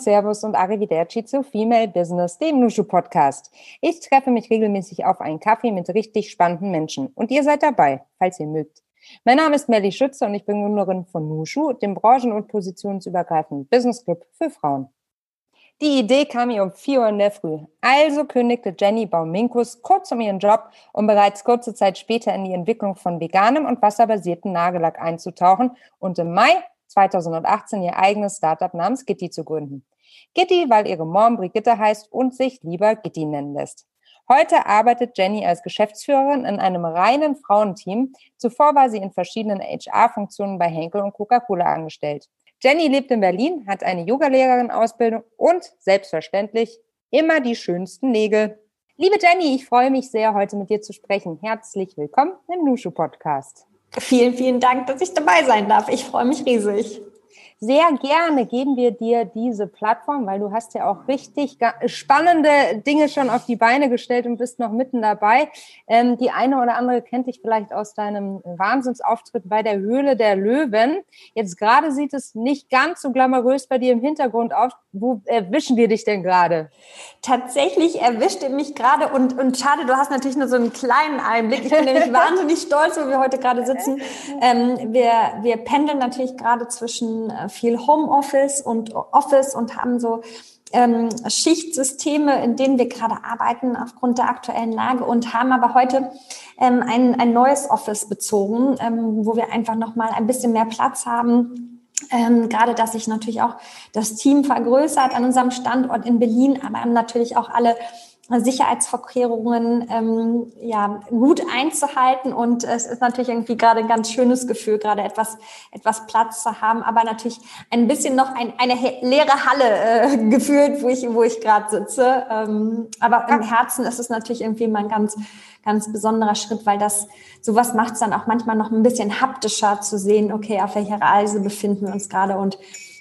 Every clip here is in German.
moin, servus und arrivederci zu Female Business, dem Nushu Podcast. Ich treffe mich regelmäßig auf einen Kaffee mit richtig spannenden Menschen und ihr seid dabei, falls ihr mögt. Mein Name ist Melly Schütze und ich bin Gründerin von Nushu, dem branchen- und positionsübergreifenden Business Club für Frauen. Die Idee kam mir um 4 Uhr in der Früh. Also kündigte Jenny Bauminkus kurz um ihren Job, um bereits kurze Zeit später in die Entwicklung von veganem und wasserbasierten Nagellack einzutauchen und im Mai 2018 ihr eigenes Startup namens Gitti zu gründen. Gitti, weil ihre Mom Brigitte heißt und sich lieber Gitti nennen lässt. Heute arbeitet Jenny als Geschäftsführerin in einem reinen Frauenteam. Zuvor war sie in verschiedenen HR-Funktionen bei Henkel und Coca-Cola angestellt. Jenny lebt in Berlin, hat eine Yogalehrerin-Ausbildung und selbstverständlich immer die schönsten Nägel. Liebe Jenny, ich freue mich sehr, heute mit dir zu sprechen. Herzlich willkommen im Nushu Podcast. Vielen, vielen Dank, dass ich dabei sein darf. Ich freue mich riesig. Sehr gerne geben wir dir diese Plattform, weil du hast ja auch richtig spannende Dinge schon auf die Beine gestellt und bist noch mitten dabei. Ähm, die eine oder andere kennt dich vielleicht aus deinem Wahnsinnsauftritt bei der Höhle der Löwen. Jetzt gerade sieht es nicht ganz so glamourös bei dir im Hintergrund aus. Wo erwischen wir dich denn gerade? Tatsächlich erwischt ihr mich gerade und, und schade, du hast natürlich nur so einen kleinen Einblick. Ich bin nämlich wahnsinnig stolz, wo wir heute gerade sitzen. Ähm, wir, wir pendeln natürlich gerade zwischen äh, viel Homeoffice und Office und haben so ähm, Schichtsysteme, in denen wir gerade arbeiten aufgrund der aktuellen Lage und haben aber heute ähm, ein, ein neues Office bezogen, ähm, wo wir einfach noch mal ein bisschen mehr Platz haben. Ähm, gerade, dass sich natürlich auch das Team vergrößert an unserem Standort in Berlin, aber natürlich auch alle Sicherheitsvorkehrungen ähm, ja, gut einzuhalten. Und es ist natürlich irgendwie gerade ein ganz schönes Gefühl, gerade etwas, etwas Platz zu haben, aber natürlich ein bisschen noch ein, eine leere Halle äh, gefühlt, wo ich, wo ich gerade sitze. Ähm, aber im Herzen ist es natürlich irgendwie mal ein ganz, ganz besonderer Schritt, weil das sowas macht es dann auch manchmal noch ein bisschen haptischer zu sehen, okay, auf welcher Reise befinden wir uns gerade und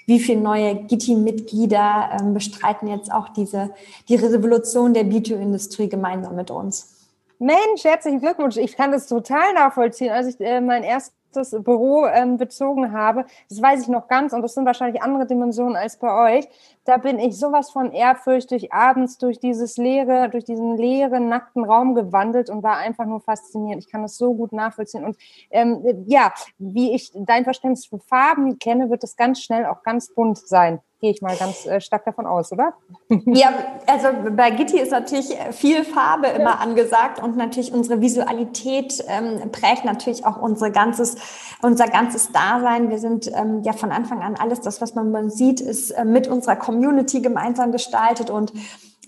wie viele neue Gitti-Mitglieder ähm, bestreiten jetzt auch diese, die Revolution der Bioindustrie gemeinsam mit uns. Mensch, herzlichen Glückwunsch. Ich kann das total nachvollziehen. Als ich äh, mein erstes Büro ähm, bezogen habe, das weiß ich noch ganz und das sind wahrscheinlich andere Dimensionen als bei euch. Da bin ich sowas von ehrfürchtig abends durch dieses leere, durch diesen leeren, nackten Raum gewandelt und war einfach nur fasziniert. Ich kann das so gut nachvollziehen. Und ähm, ja, wie ich dein Verständnis für Farben kenne, wird es ganz schnell auch ganz bunt sein gehe ich mal ganz äh, stark davon aus, oder? Ja, also bei Gitti ist natürlich viel Farbe immer ja. angesagt und natürlich unsere Visualität ähm, prägt natürlich auch unsere ganzes, unser ganzes Dasein. Wir sind ähm, ja von Anfang an alles das, was man sieht, ist äh, mit unserer Community gemeinsam gestaltet und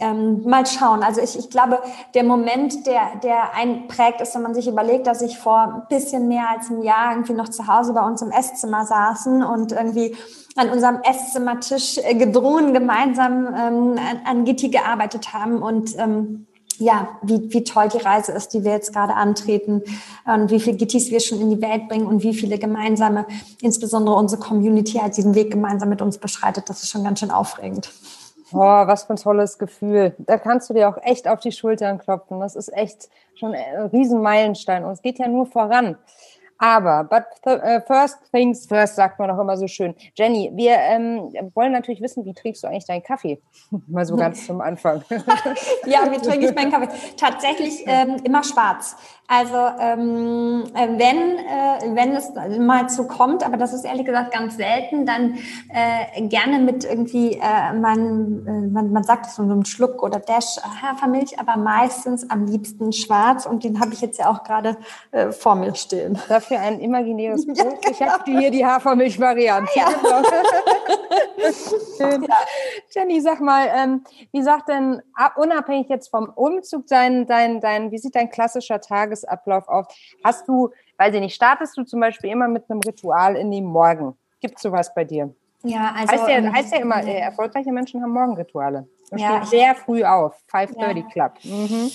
ähm, mal schauen. Also ich, ich glaube, der Moment, der, der einen prägt, ist, wenn man sich überlegt, dass ich vor ein bisschen mehr als einem Jahr irgendwie noch zu Hause bei uns im Esszimmer saßen und irgendwie an unserem Esszimmertisch äh, gedrungen gemeinsam ähm, an, an Gitti gearbeitet haben und ähm, ja, wie, wie toll die Reise ist, die wir jetzt gerade antreten und wie viele Gittis wir schon in die Welt bringen und wie viele gemeinsame, insbesondere unsere Community, halt diesen Weg gemeinsam mit uns beschreitet. Das ist schon ganz schön aufregend. Oh, was für ein tolles Gefühl. Da kannst du dir auch echt auf die Schultern klopfen. Das ist echt schon ein Riesenmeilenstein. Und es geht ja nur voran. Aber, but uh, first things first, sagt man doch immer so schön. Jenny, wir ähm, wollen natürlich wissen, wie trinkst du eigentlich deinen Kaffee? Mal so ganz zum Anfang. ja, wie trinke ich meinen Kaffee? Tatsächlich ähm, immer schwarz. Also ähm, äh, wenn, äh, wenn es mal zu kommt, aber das ist ehrlich gesagt ganz selten, dann äh, gerne mit irgendwie, äh, man, äh, man, man sagt es so einem Schluck oder Dash Hafermilch, aber meistens am liebsten schwarz und den habe ich jetzt ja auch gerade äh, vor mir stehen. Dafür ein imaginäres Brot. Ich habe hier die Hafermilch-Variante. Ja. Schön. Ja. Jenny, sag mal, ähm, wie sagt denn, unabhängig jetzt vom Umzug, dein, dein, dein, wie sieht dein klassischer Tages Tagesablauf auf? Hast du, weiß ich nicht, startest du zum Beispiel immer mit einem Ritual in den Morgen? Gibt es sowas bei dir? Ja, also. Heißt ja, ähm, heißt ja immer, äh, erfolgreiche Menschen haben Morgenrituale. Und ja, steht sehr früh auf. 5.30 ja. Club. Mhm.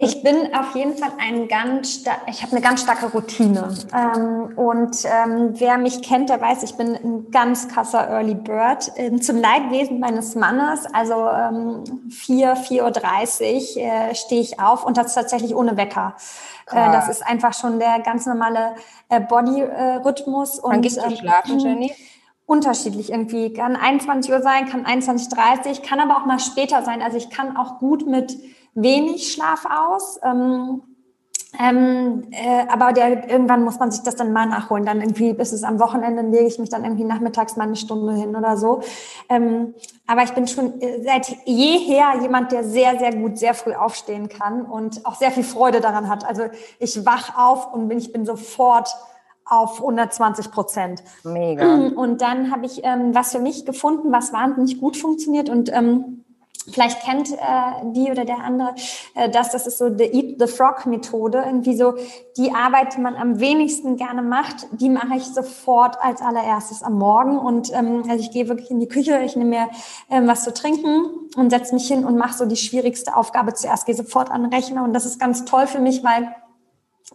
Ich bin auf jeden Fall ein ganz, ich habe eine ganz starke Routine. Ähm, und ähm, wer mich kennt, der weiß, ich bin ein ganz krasser Early Bird. Ähm, zum Leidwesen meines Mannes, also ähm, 4, 4.30 Uhr äh, stehe ich auf und das tatsächlich ohne Wecker. Äh, das ist einfach schon der ganz normale äh, Body-Rhythmus. Wann gehst du schlafen, Jenny? Unterschiedlich irgendwie. Kann 21 Uhr sein, kann 21.30 Uhr, kann aber auch mal später sein. Also ich kann auch gut mit wenig Schlaf aus. Ähm, ähm, äh, aber der, irgendwann muss man sich das dann mal nachholen. Dann irgendwie bis es am Wochenende lege ich mich dann irgendwie nachmittags mal eine Stunde hin oder so. Ähm, aber ich bin schon äh, seit jeher jemand, der sehr, sehr gut, sehr früh aufstehen kann und auch sehr viel Freude daran hat. Also ich wach auf und bin, ich bin sofort auf 120 Prozent. Mega. Und dann habe ich ähm, was für mich gefunden, was wahnsinnig gut funktioniert und ähm, Vielleicht kennt äh, die oder der andere äh, das, das ist so die Eat the Frog Methode. Irgendwie so die Arbeit, die man am wenigsten gerne macht, die mache ich sofort als allererstes am Morgen. Und ähm, also ich gehe wirklich in die Küche, ich nehme mir ähm, was zu trinken und setze mich hin und mache so die schwierigste Aufgabe zuerst. Gehe sofort an den Rechner und das ist ganz toll für mich, weil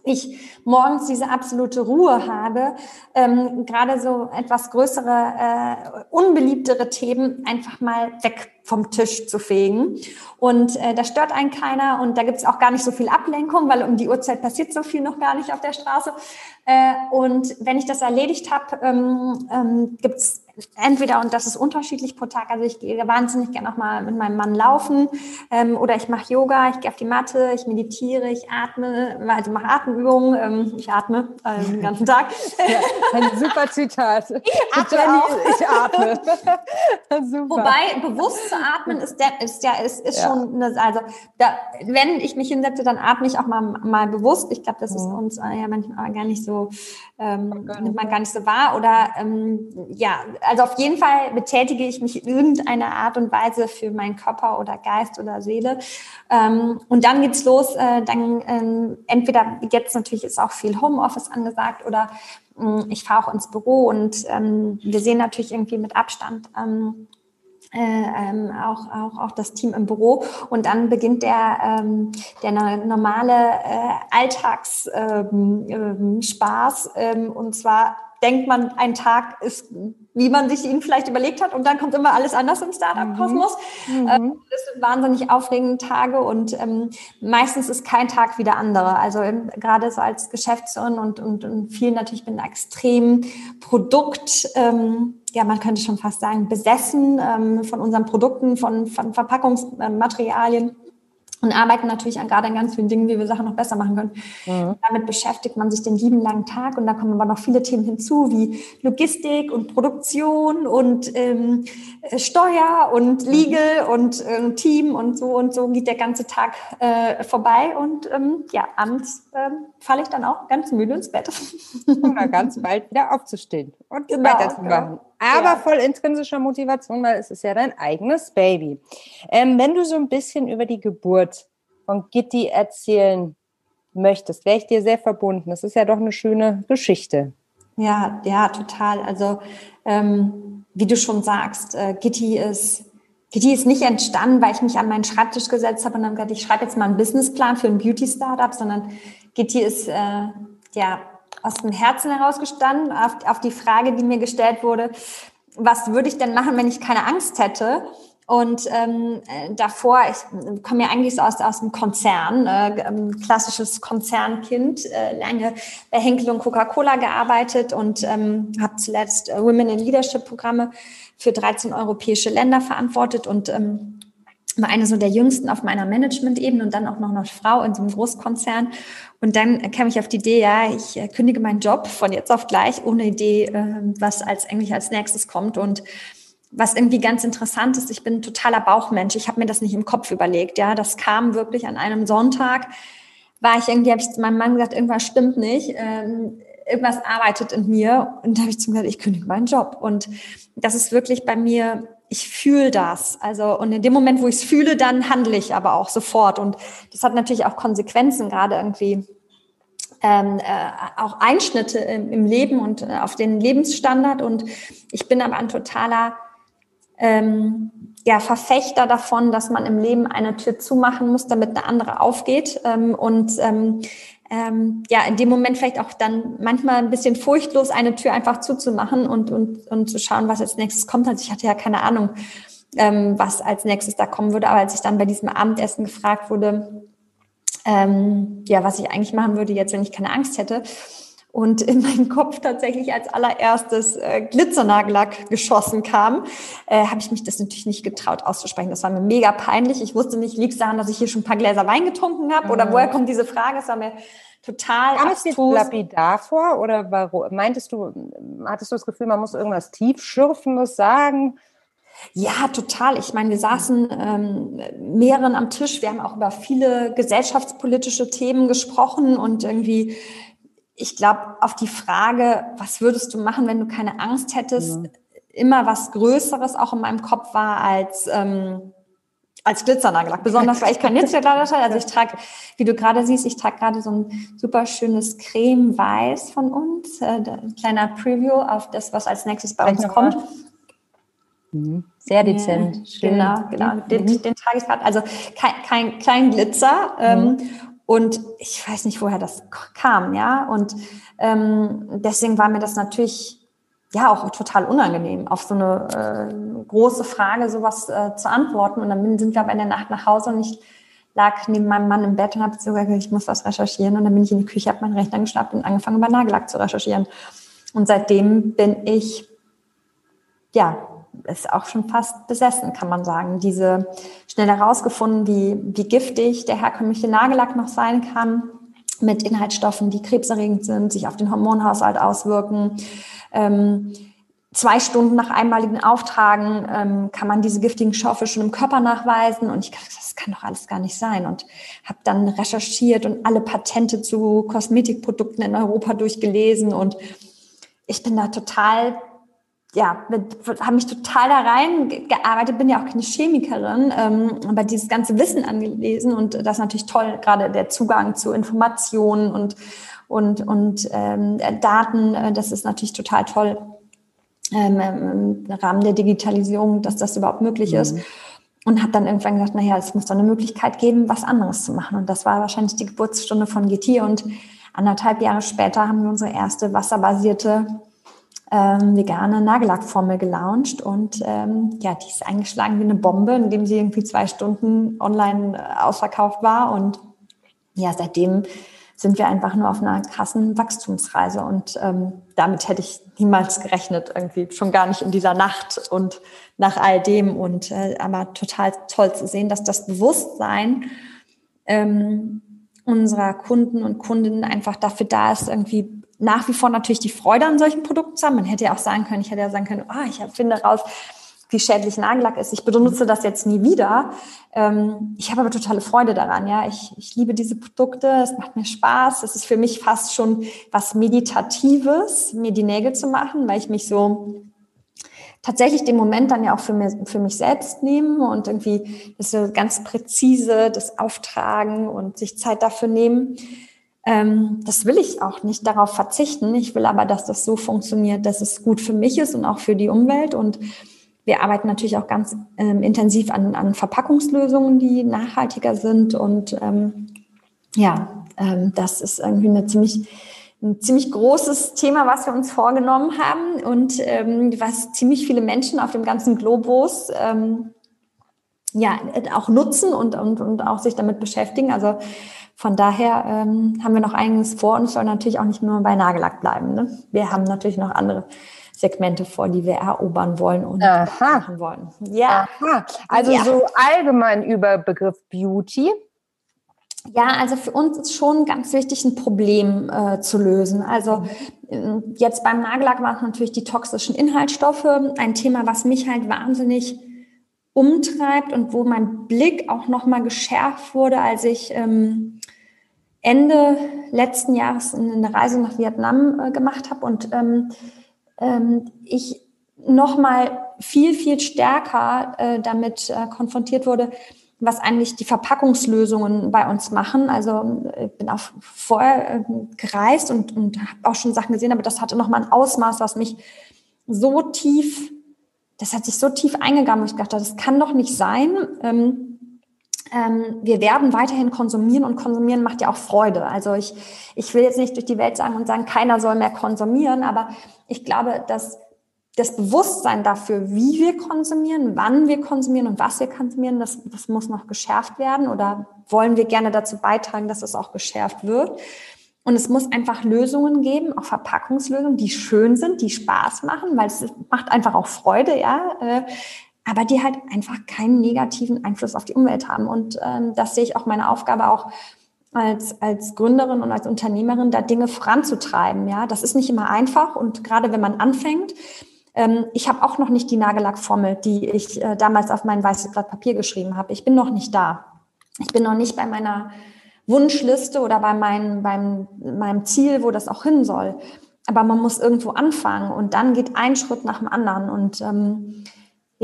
ich morgens diese absolute Ruhe habe, ähm, gerade so etwas größere, äh, unbeliebtere Themen einfach mal weg vom Tisch zu fegen. Und äh, da stört einen keiner und da gibt es auch gar nicht so viel Ablenkung, weil um die Uhrzeit passiert so viel noch gar nicht auf der Straße. Äh, und wenn ich das erledigt habe, ähm, ähm, gibt es entweder, und das ist unterschiedlich pro Tag, also ich gehe wahnsinnig gerne auch mal mit meinem Mann laufen ähm, oder ich mache Yoga, ich gehe auf die Matte, ich meditiere, ich atme, also mache Atemübungen, ähm, ich atme äh, den ganzen Tag. Ja, ein super Zitat. Ich atme ich atme. super. Wobei bewusst zu atmen ist, der, ist ja ist, ist Ja. schon eine, also da, wenn ich mich hinsetze, dann atme ich auch mal, mal bewusst. Ich glaube, das ist Mhm. uns äh, ja manchmal gar nicht so ähm, Gar nicht nimmt man gar nicht so wahr. Oder ähm, ja, also auf jeden Fall betätige ich mich in irgendeiner Art und Weise für meinen Körper oder Geist oder Seele. Ähm, und dann geht's los. Äh, dann ähm, entweder jetzt natürlich ist auch viel Homeoffice angesagt oder mh, ich fahre auch ins Büro und ähm, wir sehen natürlich irgendwie mit Abstand. Ähm, äh, ähm, auch, auch, auch das Team im Büro. Und dann beginnt der, ähm, der no- normale äh, Alltagsspaß. Ähm, ähm, Spaß. ähm, und zwar denkt man, ein Tag ist, wie man sich ihn vielleicht überlegt hat. Und dann kommt immer alles anders im Startup-Kosmos. Mhm. Ähm, das sind wahnsinnig aufregende Tage und ähm, meistens ist kein Tag wie der andere. Also ähm, gerade so als Geschäftsführerin und, und, und viel natürlich bin extrem Produkt, ähm, ja, man könnte schon fast sagen, besessen ähm, von unseren Produkten, von, von Verpackungsmaterialien und arbeiten natürlich an, gerade an ganz vielen Dingen, wie wir Sachen noch besser machen können. Mhm. Damit beschäftigt man sich den lieben langen Tag und da kommen aber noch viele Themen hinzu, wie Logistik und Produktion und ähm, äh, Steuer und Legal und ähm, Team und so und so geht der ganze Tag äh, vorbei und ähm, ja, abends ähm, falle ich dann auch ganz müde ins Bett. Oder ganz bald wieder aufzustehen und Genau, weiterzumachen. Aber Ja. voll intrinsischer Motivation, weil es ist ja dein eigenes Baby. Ähm, wenn du so ein bisschen über die Geburt von Gitti erzählen möchtest, wäre ich dir sehr verbunden. Das ist ja doch eine schöne Geschichte. Ja, ja, total. Also ähm, wie du schon sagst, äh, Gitti ist Gitti ist nicht entstanden, weil ich mich an meinen Schreibtisch gesetzt habe und dann gesagt, ich schreibe jetzt mal einen Businessplan für ein Beauty-Startup, sondern Gitti ist äh, ja aus dem Herzen herausgestanden auf, auf die Frage, die mir gestellt wurde, was würde ich denn machen, wenn ich keine Angst hätte? Und ähm, äh, davor, ich komme ja eigentlich aus, aus dem Konzern, äh, ähm, klassisches Konzernkind, äh, lange bei Henkel und Coca-Cola gearbeitet und ähm, habe zuletzt äh, Women in Leadership Programme für 13 europäische Länder verantwortet und ähm, war eine so der jüngsten auf meiner Management-Ebene und dann auch noch eine Frau in so einem Großkonzern. Und dann kam ich auf die Idee, ja, ich äh, kündige meinen Job von jetzt auf gleich, ohne Idee, äh, was als eigentlich als nächstes kommt. Und was irgendwie ganz interessant ist, ich bin totaler Bauchmensch. Ich habe mir das nicht im Kopf überlegt. Ja, das kam wirklich an einem Sonntag. War ich irgendwie, habe ich zu meinem Mann gesagt, irgendwas stimmt nicht. Ähm, irgendwas arbeitet in mir. Und da habe ich zu ihm gesagt, ich kündige meinen Job. Und das ist wirklich bei mir, ich fühle das. Also, und in dem Moment, wo ich es fühle, dann handle ich aber auch sofort. Und das hat natürlich auch Konsequenzen, gerade irgendwie ähm, äh, auch Einschnitte im, im Leben und äh, auf den Lebensstandard. Und ich bin aber ein totaler ähm, ja, Verfechter davon, dass man im Leben eine Tür zumachen muss, damit eine andere aufgeht. Ähm, und ähm, ähm, ja, in dem Moment vielleicht auch dann manchmal ein bisschen furchtlos eine Tür einfach zuzumachen und, und, und zu schauen, was als nächstes kommt. Also ich hatte ja keine Ahnung, ähm, was als nächstes da kommen würde. Aber als ich dann bei diesem Abendessen gefragt wurde, ähm, ja, was ich eigentlich machen würde jetzt, wenn ich keine Angst hätte. Und in meinen Kopf tatsächlich als allererstes äh, Glitzernagellack geschossen kam, äh, habe ich mich das natürlich nicht getraut auszusprechen. Das war mir mega peinlich. Ich wusste nicht, liegt es daran, dass ich hier schon ein paar Gläser Wein getrunken habe mhm. oder woher kommt diese Frage? Es war mir total Kam es dir lapidar vor oder warum? Meintest du, hattest du das Gefühl, man muss irgendwas tiefschürfendes sagen? Ja, total. Ich meine, wir saßen ähm, mehreren am Tisch. Wir haben auch über viele gesellschaftspolitische Themen gesprochen und irgendwie, ich glaube, auf die Frage, was würdest du machen, wenn du keine Angst hättest, mhm. immer was Größeres auch in meinem Kopf war als ähm, als Glitzernagellack. Besonders, weil ich kein Glitzernagellack habe. Also ich trage, wie du gerade siehst, ich trage gerade so ein super schönes Creme-Weiß von uns. Äh, ein kleiner Preview auf das, was als nächstes bei uns kommt. Mhm. Sehr dezent. Ja, genau, genau. Mhm. Den, den trage ich gerade. Also kein, kein, kein Glitzer. Ähm, mhm. Und ich weiß nicht, woher das kam, ja. Und ähm, deswegen war mir das natürlich ja auch total unangenehm, auf so eine äh, große Frage sowas äh, zu antworten. Und dann sind wir aber in der Nacht nach Hause und ich lag neben meinem Mann im Bett und habe gesagt, ich muss was recherchieren. Und dann bin ich in die Küche, habe meinen Rechner geschnappt und angefangen, über Nagellack zu recherchieren. Und seitdem bin ich, ja, ist auch schon fast besessen, kann man sagen. Diese schnell herausgefunden, wie, wie giftig der herkömmliche Nagellack noch sein kann mit Inhaltsstoffen, die krebserregend sind, sich auf den Hormonhaushalt auswirken. Ähm, zwei Stunden nach einmaligen Auftragen ähm, kann man diese giftigen Stoffe schon im Körper nachweisen. Und ich dachte, das kann doch alles gar nicht sein. Und habe dann recherchiert und alle Patente zu Kosmetikprodukten in Europa durchgelesen. Und ich bin da total ja, habe mich total da reingearbeitet, bin ja auch keine Chemikerin, ähm, aber dieses ganze Wissen angelesen und das ist natürlich toll, gerade der Zugang zu Informationen und, und, und ähm, Daten, äh, das ist natürlich total toll ähm, im Rahmen der Digitalisierung, dass das überhaupt möglich mhm. ist. Und habe dann irgendwann gesagt, naja, es muss doch eine Möglichkeit geben, was anderes zu machen. Und das war wahrscheinlich die Geburtsstunde von GT. Und anderthalb Jahre später haben wir unsere erste wasserbasierte ähm, vegane Nagellackformel gelauncht und ähm, ja, die ist eingeschlagen wie eine Bombe, indem sie irgendwie zwei Stunden online äh, ausverkauft war. Und ja, seitdem sind wir einfach nur auf einer krassen Wachstumsreise. Und ähm, damit hätte ich niemals gerechnet, irgendwie schon gar nicht in dieser Nacht und nach all dem. Und äh, aber total toll zu sehen, dass das Bewusstsein ähm, unserer Kunden und Kundinnen einfach dafür da ist, irgendwie nach wie vor natürlich die Freude an solchen Produkten zu haben. Man hätte ja auch sagen können, ich hätte ja sagen können, ah, ich finde raus, wie schädlich Nagellack ist. Ich benutze das jetzt nie wieder. Ähm, ich habe aber totale Freude daran. Ja, ich, ich liebe diese Produkte. Es macht mir Spaß. Es ist für mich fast schon was Meditatives, mir die Nägel zu machen, weil ich mich so tatsächlich den Moment dann ja auch für, mir, für mich selbst nehme und irgendwie das so ganz präzise, das Auftragen und sich Zeit dafür nehmen. Ähm, das will ich auch nicht darauf verzichten. Ich will aber, dass das so funktioniert, dass es gut für mich ist und auch für die Umwelt. Und wir arbeiten natürlich auch ganz ähm, intensiv an, an Verpackungslösungen, die nachhaltiger sind. Und ähm, ja, ähm, das ist irgendwie eine ziemlich ein ziemlich großes Thema, was wir uns vorgenommen haben und ähm, was ziemlich viele Menschen auf dem ganzen Globus ähm, ja auch nutzen und, und, und auch sich damit beschäftigen. Also von daher ähm, haben wir noch einiges vor und soll natürlich auch nicht nur bei Nagellack bleiben. Ne? Wir haben natürlich noch andere Segmente vor, die wir erobern wollen und Aha. machen wollen. Ja. Aha. Also ja. so allgemein über Begriff Beauty. Ja, also für uns ist schon ganz wichtig, ein Problem äh, zu lösen. Also äh, jetzt beim Nagellack waren es natürlich die toxischen Inhaltsstoffe, ein Thema, was mich halt wahnsinnig umtreibt und wo mein Blick auch nochmal geschärft wurde, als ich ähm, Ende letzten Jahres eine Reise nach Vietnam äh, gemacht habe und ähm, ähm, ich nochmal viel, viel stärker äh, damit äh, konfrontiert wurde, was eigentlich die Verpackungslösungen bei uns machen. Also ich bin auch vorher äh, gereist und, und habe auch schon Sachen gesehen, aber das hatte nochmal ein Ausmaß, was mich so tief das hat sich so tief eingegangen, wo ich dachte, das kann doch nicht sein. Ähm, ähm, wir werden weiterhin konsumieren und konsumieren macht ja auch Freude. Also ich, ich will jetzt nicht durch die Welt sagen und sagen, keiner soll mehr konsumieren, aber ich glaube, dass das Bewusstsein dafür, wie wir konsumieren, wann wir konsumieren und was wir konsumieren, das, das muss noch geschärft werden oder wollen wir gerne dazu beitragen, dass es auch geschärft wird. Und es muss einfach Lösungen geben, auch Verpackungslösungen, die schön sind, die Spaß machen, weil es macht einfach auch Freude, ja. Aber die halt einfach keinen negativen Einfluss auf die Umwelt haben. Und ähm, das sehe ich auch meine Aufgabe auch als, als Gründerin und als Unternehmerin, da Dinge voranzutreiben. Ja, das ist nicht immer einfach. Und gerade wenn man anfängt, ähm, ich habe auch noch nicht die Nagellackformel, die ich äh, damals auf mein weißes Blatt Papier geschrieben habe. Ich bin noch nicht da. Ich bin noch nicht bei meiner Wunschliste oder bei meinem, beim, meinem Ziel, wo das auch hin soll. Aber man muss irgendwo anfangen und dann geht ein Schritt nach dem anderen. Und ähm,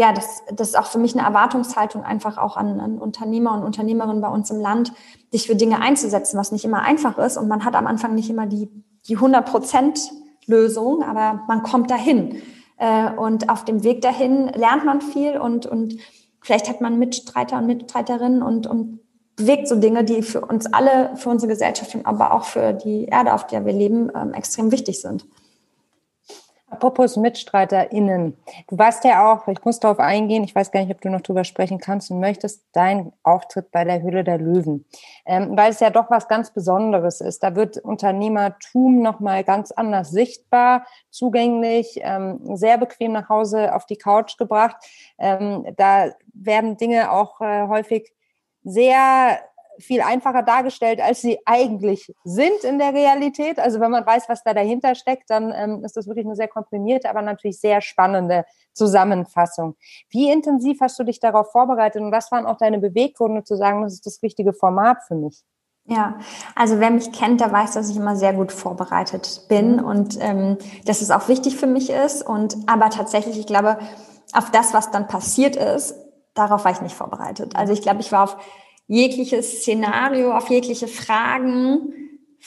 ja, das, das ist auch für mich eine Erwartungshaltung einfach auch an, an Unternehmer und Unternehmerinnen bei uns im Land, sich für Dinge einzusetzen, was nicht immer einfach ist. Und man hat am Anfang nicht immer die, die 100 Prozent Lösung, aber man kommt dahin. Äh, und auf dem Weg dahin lernt man viel und, und vielleicht hat man Mitstreiter und Mitstreiterinnen und, und bewegt so Dinge, die für uns alle, für unsere Gesellschaft aber auch für die Erde, auf der wir leben, ähm, extrem wichtig sind. Apropos MitstreiterInnen. Du warst ja auch, ich muss darauf eingehen, ich weiß gar nicht, ob du noch drüber sprechen kannst und möchtest, dein Auftritt bei der Hülle der Löwen. Ähm, weil es ja doch was ganz Besonderes ist. Da wird Unternehmertum nochmal ganz anders sichtbar, zugänglich, ähm, sehr bequem nach Hause auf die Couch gebracht. Ähm, da werden Dinge auch äh, häufig sehr viel einfacher dargestellt, als sie eigentlich sind in der Realität. Also wenn man weiß, was da dahinter steckt, dann ähm, ist das wirklich eine sehr komprimierte, aber natürlich sehr spannende Zusammenfassung. Wie intensiv hast du dich darauf vorbereitet und was waren auch deine Beweggründe zu sagen, das ist das richtige Format für mich? Ja, also wer mich kennt, der weiß, dass ich immer sehr gut vorbereitet bin mhm. und ähm, dass es auch wichtig für mich ist. Und aber tatsächlich, ich glaube, auf das, was dann passiert ist, darauf war ich nicht vorbereitet. Also ich glaube, ich war auf jegliches Szenario, auf jegliche Fragen,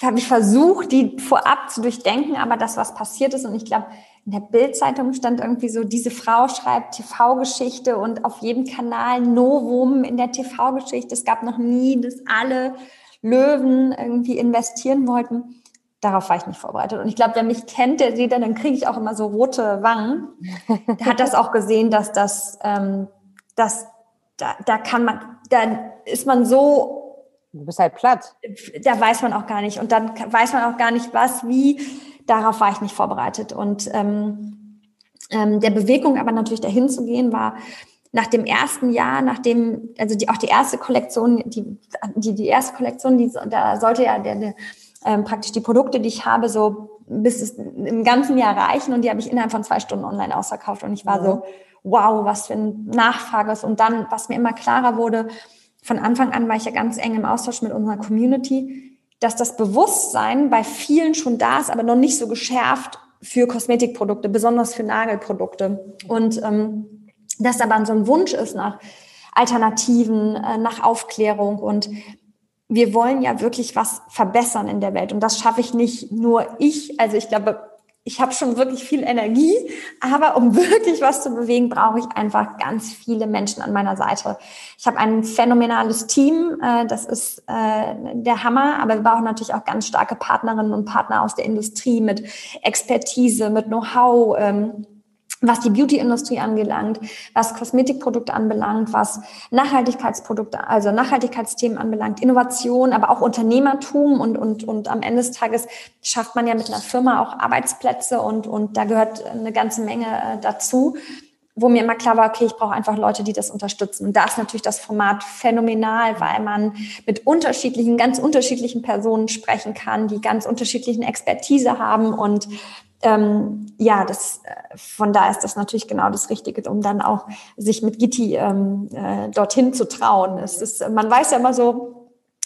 habe ich versucht, die vorab zu durchdenken, aber das, was passiert ist, und ich glaube, in der Bildzeitung stand irgendwie so, diese Frau schreibt TV-Geschichte und auf jedem Kanal Novum in der TV-Geschichte. Es gab noch nie, dass alle Löwen irgendwie investieren wollten. Darauf war ich nicht vorbereitet. Und ich glaube, wer mich kennt, der sieht dann, dann kriege ich auch immer so rote Wangen. Der hat das auch gesehen, dass das, ähm, dass da, da kann man, da ist man so. Du bist halt platt. Da weiß man auch gar nicht. Und dann weiß man auch gar nicht, was, wie. Darauf war ich nicht vorbereitet. Und ähm, ähm, der Bewegung aber natürlich dahin zu gehen, war nach dem ersten Jahr, nachdem, also die, auch die erste Kollektion, die, die, die erste Kollektion, die, da sollte ja der, der ähm, praktisch die Produkte, die ich habe, so bis es im ganzen Jahr reichen und die habe ich innerhalb von zwei Stunden online ausverkauft und ich war ja. so, wow, was für ein Nachfrage ist. Und dann, was mir immer klarer wurde, von Anfang an war ich ja ganz eng im Austausch mit unserer Community, dass das Bewusstsein bei vielen schon da ist, aber noch nicht so geschärft für Kosmetikprodukte, besonders für Nagelprodukte. Und ähm, dass aber so ein Wunsch ist nach Alternativen, äh, nach Aufklärung und wir wollen ja wirklich was verbessern in der Welt. Und das schaffe ich nicht nur ich. Also ich glaube, ich habe schon wirklich viel Energie, aber um wirklich was zu bewegen, brauche ich einfach ganz viele Menschen an meiner Seite. Ich habe ein phänomenales Team, äh, das ist äh, der Hammer, aber wir brauchen natürlich auch ganz starke Partnerinnen und Partner aus der Industrie mit Expertise, mit Know-how. Was die Beauty-Industrie angelangt, was Kosmetikprodukte anbelangt, was Nachhaltigkeitsprodukte, also Nachhaltigkeitsthemen anbelangt, Innovation, aber auch Unternehmertum und, und, und am Ende des Tages schafft man ja mit einer Firma auch Arbeitsplätze und, und da gehört eine ganze Menge äh, dazu, wo mir immer klar war, okay, ich brauche einfach Leute, die das unterstützen. Und da ist natürlich das Format phänomenal, weil man mit unterschiedlichen, ganz unterschiedlichen Personen sprechen kann, die ganz unterschiedlichen Expertise haben und ähm, ja, das, äh, von da ist das natürlich genau das Richtige, um dann auch sich mit Gitti ähm, äh, dorthin zu trauen. Es ist, man weiß ja immer so,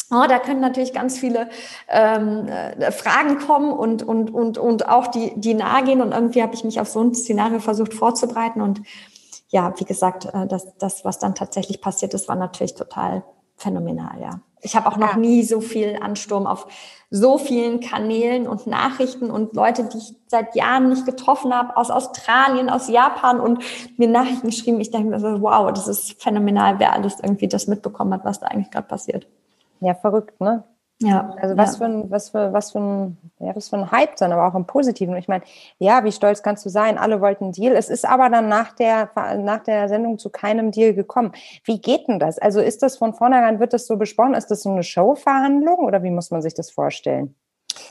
Oh, da können natürlich ganz viele ähm, äh, Fragen kommen und, und, und, und auch die, die nahe gehen. Und irgendwie habe ich mich auf so ein Szenario versucht vorzubereiten. Und ja, wie gesagt, äh, das, das, was dann tatsächlich passiert ist, war natürlich total phänomenal, ja. Ich habe auch noch ja. nie so viel Ansturm auf so vielen Kanälen und Nachrichten und Leute, die ich seit Jahren nicht getroffen habe, aus Australien, aus Japan und mir Nachrichten geschrieben. Ich denke mir so, wow, das ist phänomenal, wer alles irgendwie das mitbekommen hat, was da eigentlich gerade passiert. Ja, verrückt, ne? Ja. Also was ja. für ein, was für, was für ein, ja, was für ein Hype dann, aber auch im Positiven. Ich meine, ja, wie stolz kannst du sein? Alle wollten einen Deal. Es ist aber dann nach der, nach der Sendung zu keinem Deal gekommen. Wie geht denn das? Also ist das von vornherein, wird das so besprochen? Ist das so eine Showverhandlung oder wie muss man sich das vorstellen?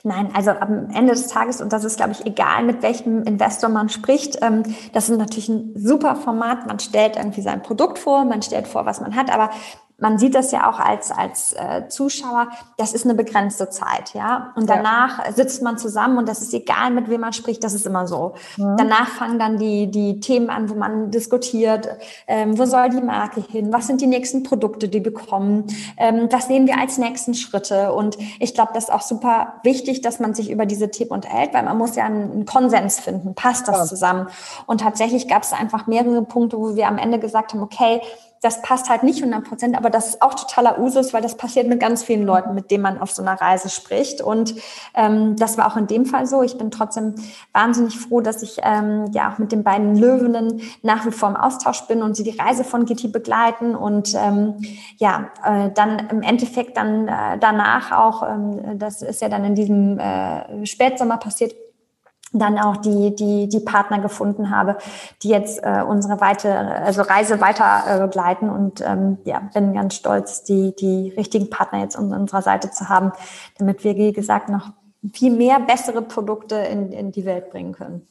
Nein, also am Ende des Tages, und das ist, glaube ich, egal, mit welchem Investor man spricht, ähm, das ist natürlich ein super Format. Man stellt irgendwie sein Produkt vor, man stellt vor, was man hat, aber man sieht das ja auch als, als äh, Zuschauer, das ist eine begrenzte Zeit, ja. Und danach ja. sitzt man zusammen und das ist egal, mit wem man spricht, das ist immer so. Mhm. Danach fangen dann die, die Themen an, wo man diskutiert, ähm, wo soll die Marke hin, was sind die nächsten Produkte, die bekommen, ähm, was sehen wir als nächsten Schritte. Und ich glaube, das ist auch super wichtig, dass man sich über diese Themen unterhält, weil man muss ja einen, einen Konsens finden, passt das ja. zusammen. Und tatsächlich gab es einfach mehrere Punkte, wo wir am Ende gesagt haben, okay, das passt halt nicht 100 Prozent, aber das ist auch totaler Usus, weil das passiert mit ganz vielen Leuten, mit denen man auf so einer Reise spricht. Und ähm, das war auch in dem Fall so. Ich bin trotzdem wahnsinnig froh, dass ich ähm, ja auch mit den beiden Löwinnen nach wie vor im Austausch bin und sie die Reise von Gitti begleiten und ähm, ja, äh, dann im Endeffekt dann äh, danach auch, ähm, das ist ja dann in diesem äh, Spätsommer passiert, dann auch die, die, die Partner gefunden habe, die jetzt äh, unsere weite, also Reise weiter äh, begleiten und ähm, ja, bin ganz stolz, die, die richtigen Partner jetzt an unserer Seite zu haben, damit wir, wie gesagt, noch viel mehr bessere Produkte in, in die Welt bringen können.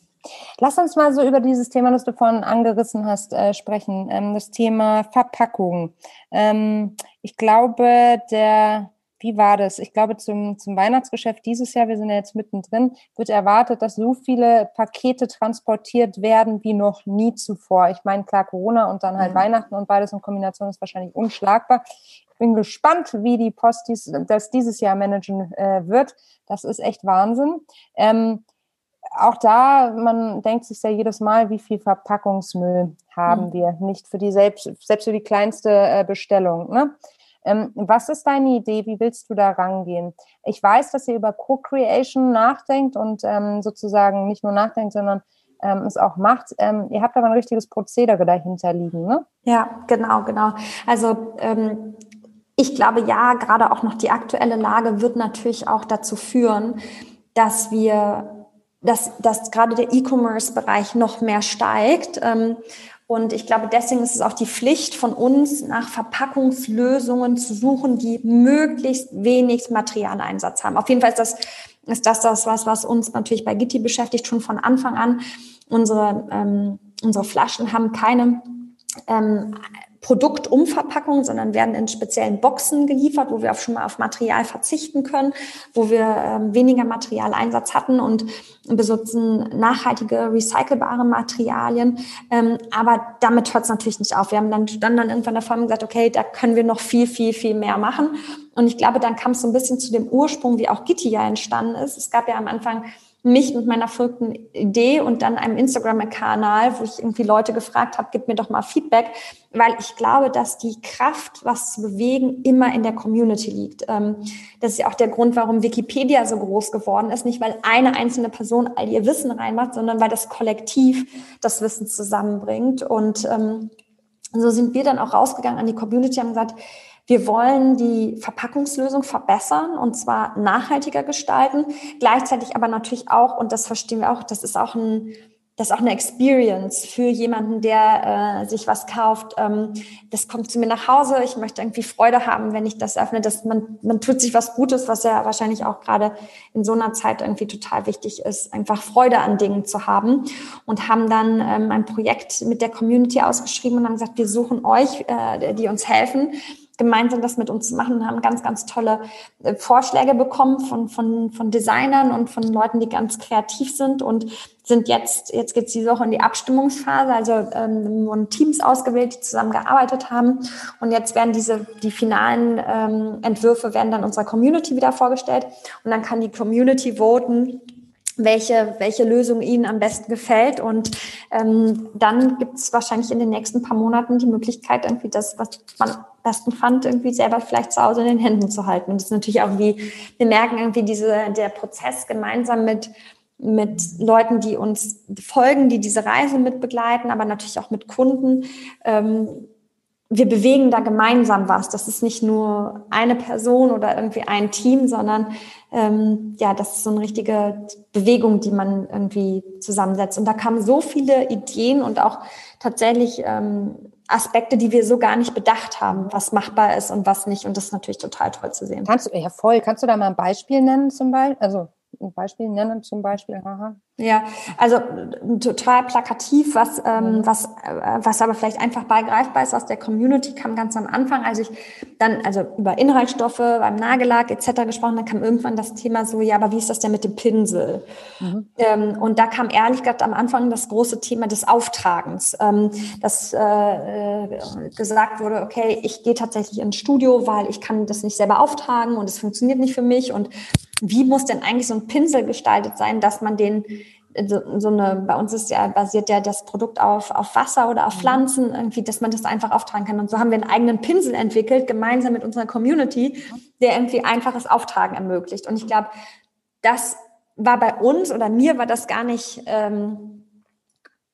Lass uns mal so über dieses Thema, das du vorhin angerissen hast, äh, sprechen. Ähm, das Thema Verpackung. Ähm, ich glaube, der wie war das? Ich glaube, zum, zum Weihnachtsgeschäft dieses Jahr, wir sind ja jetzt mittendrin, wird erwartet, dass so viele Pakete transportiert werden wie noch nie zuvor. Ich meine, klar, Corona und dann halt mhm. Weihnachten und beides in Kombination ist wahrscheinlich unschlagbar. Ich bin gespannt, wie die Post dies, das dieses Jahr managen äh, wird. Das ist echt Wahnsinn. Ähm, auch da, man denkt sich ja jedes Mal, wie viel Verpackungsmüll haben mhm. wir nicht für die selbst, selbst für die kleinste äh, Bestellung. Ne? Ähm, was ist deine Idee? Wie willst du da rangehen? Ich weiß, dass ihr über Co-Creation nachdenkt und ähm, sozusagen nicht nur nachdenkt, sondern ähm, es auch macht. Ähm, ihr habt aber ein richtiges Prozedere dahinter liegen, ne? Ja, genau, genau. Also ähm, ich glaube, ja, gerade auch noch die aktuelle Lage wird natürlich auch dazu führen, dass wir, dass, dass gerade der E-Commerce-Bereich noch mehr steigt. Ähm, und ich glaube, deswegen ist es auch die Pflicht von uns, nach Verpackungslösungen zu suchen, die möglichst wenig Materialeinsatz haben. Auf jeden Fall ist das, ist das das, was, was uns natürlich bei Gitti beschäftigt, schon von Anfang an. Unsere, ähm, unsere Flaschen haben keine ähm, Produktumverpackung, sondern werden in speziellen Boxen geliefert, wo wir auch schon mal auf Material verzichten können, wo wir ähm, weniger Materialeinsatz hatten und besitzen nachhaltige, recycelbare Materialien. Ähm, aber damit hört es natürlich nicht auf. Wir haben dann, dann, dann irgendwann davon gesagt, okay, da können wir noch viel, viel, viel mehr machen. Und ich glaube, dann kam es so ein bisschen zu dem Ursprung, wie auch Gitti ja entstanden ist. Es gab ja am Anfang mich mit meiner verrückten Idee und dann einem Instagram-Kanal, wo ich irgendwie Leute gefragt habe, gib mir doch mal Feedback, weil ich glaube, dass die Kraft, was zu bewegen, immer in der Community liegt. Ähm, das ist ja auch der Grund, warum Wikipedia so groß geworden ist. Nicht, weil eine einzelne Person all ihr Wissen reinmacht, sondern weil das Kollektiv das Wissen zusammenbringt. Und ähm, so sind wir dann auch rausgegangen an die Community und haben gesagt, wir wollen die Verpackungslösung verbessern und zwar nachhaltiger gestalten, gleichzeitig aber natürlich auch, und das verstehen wir auch, das ist auch ein das ist auch eine Experience für jemanden, der äh, sich was kauft. Ähm, das kommt zu mir nach Hause. Ich möchte irgendwie Freude haben, wenn ich das öffne. Dass man, man tut sich was Gutes, was ja wahrscheinlich auch gerade in so einer Zeit irgendwie total wichtig ist, einfach Freude an Dingen zu haben. Und haben dann ähm, ein Projekt mit der Community ausgeschrieben und haben gesagt, wir suchen euch, äh, die uns helfen gemeinsam das mit uns zu machen und haben ganz, ganz tolle äh, Vorschläge bekommen von, von, von Designern und von Leuten, die ganz kreativ sind und sind jetzt, jetzt geht es diese Woche in die Abstimmungsphase, also ähm, wurden Teams ausgewählt, die zusammen gearbeitet haben. Und jetzt werden diese, die finalen ähm, Entwürfe werden dann unserer Community wieder vorgestellt. Und dann kann die Community voten, welche, welche Lösung Ihnen am besten gefällt. Und ähm, dann gibt es wahrscheinlich in den nächsten paar Monaten die Möglichkeit, irgendwie das, was man besten fand, irgendwie selber vielleicht zu Hause in den Händen zu halten. Und das ist natürlich auch wie, wir merken irgendwie diese, der Prozess gemeinsam mit, mit Leuten, die uns folgen, die diese Reise mit begleiten, aber natürlich auch mit Kunden. Ähm, wir bewegen da gemeinsam was. Das ist nicht nur eine Person oder irgendwie ein Team, sondern ähm, ja, das ist so eine richtige Bewegung, die man irgendwie zusammensetzt. Und da kamen so viele Ideen und auch tatsächlich ähm, Aspekte, die wir so gar nicht bedacht haben, was machbar ist und was nicht. Und das ist natürlich total toll zu sehen. Kannst du, ja voll, kannst du da mal ein Beispiel nennen zum Beispiel? Also ein Beispiel nennen zum Beispiel? Aha. Ja, also total plakativ, was, ähm, mhm. was, äh, was aber vielleicht einfach beigreifbar ist aus der Community, kam ganz am Anfang, als ich dann also über Inhaltsstoffe beim Nagellack etc. gesprochen, dann kam irgendwann das Thema so, ja, aber wie ist das denn mit dem Pinsel? Mhm. Ähm, und da kam ehrlich gesagt am Anfang das große Thema des Auftragens, ähm, dass äh, äh, gesagt wurde, okay, ich gehe tatsächlich ins Studio, weil ich kann das nicht selber auftragen und es funktioniert nicht für mich und wie muss denn eigentlich so ein Pinsel gestaltet sein, dass man den so, so eine, bei uns ist ja, basiert ja das Produkt auf, auf Wasser oder auf mhm. Pflanzen, irgendwie, dass man das einfach auftragen kann. Und so haben wir einen eigenen Pinsel entwickelt, gemeinsam mit unserer Community, der irgendwie einfaches Auftragen ermöglicht. Und ich glaube, das war bei uns oder mir war das gar nicht ähm,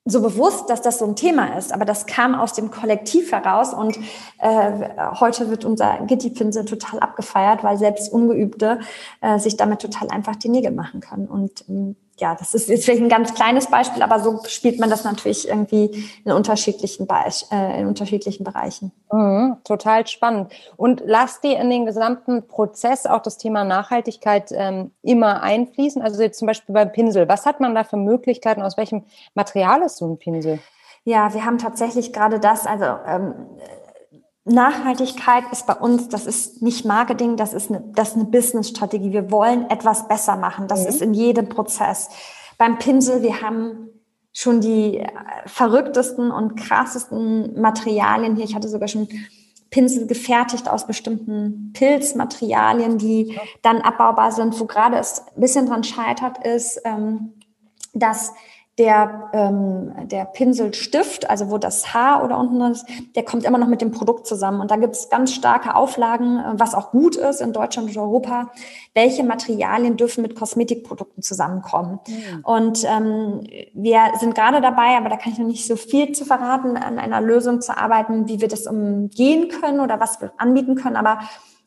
so bewusst, dass das so ein Thema ist, aber das kam aus dem Kollektiv heraus und äh, heute wird unser Gitti-Pinsel total abgefeiert, weil selbst Ungeübte äh, sich damit total einfach die Nägel machen können. Und ähm, ja, das ist jetzt vielleicht ein ganz kleines Beispiel, aber so spielt man das natürlich irgendwie in unterschiedlichen, Be äh, in unterschiedlichen Bereichen. Mhm, total spannend. Und lasst dir in den gesamten Prozess auch das Thema Nachhaltigkeit ähm, immer einfließen? Also jetzt zum Beispiel beim Pinsel. Was hat man da für Möglichkeiten? Aus welchem Material ist so ein Pinsel? Ja, wir haben tatsächlich gerade das, also ähm, Nachhaltigkeit ist bei uns, das ist nicht Marketing, das ist eine, das ist eine Business-Strategie. Wir wollen etwas besser machen. Das mhm. ist in jedem Prozess. Beim Pinsel, wir haben schon die äh, verrücktesten und krassesten Materialien hier. Ich hatte sogar schon Pinsel gefertigt aus bestimmten Pilzmaterialien, die dann abbaubar sind. Wo gerade es ein bisschen dran scheitert, ist, ähm, dass der, ähm, der Pinselstift, also wo das Haar oder unten ist, der kommt immer noch mit dem Produkt zusammen. Und da gibt es ganz starke Auflagen, äh, was auch gut ist in Deutschland und Europa, welche Materialien dürfen mit Kosmetikprodukten zusammenkommen. Mhm. Und ähm, wir sind gerade dabei, aber da kann ich noch nicht so viel zu verraten, an einer Lösung zu arbeiten, wie wir das umgehen können oder was wir anbieten können. Aber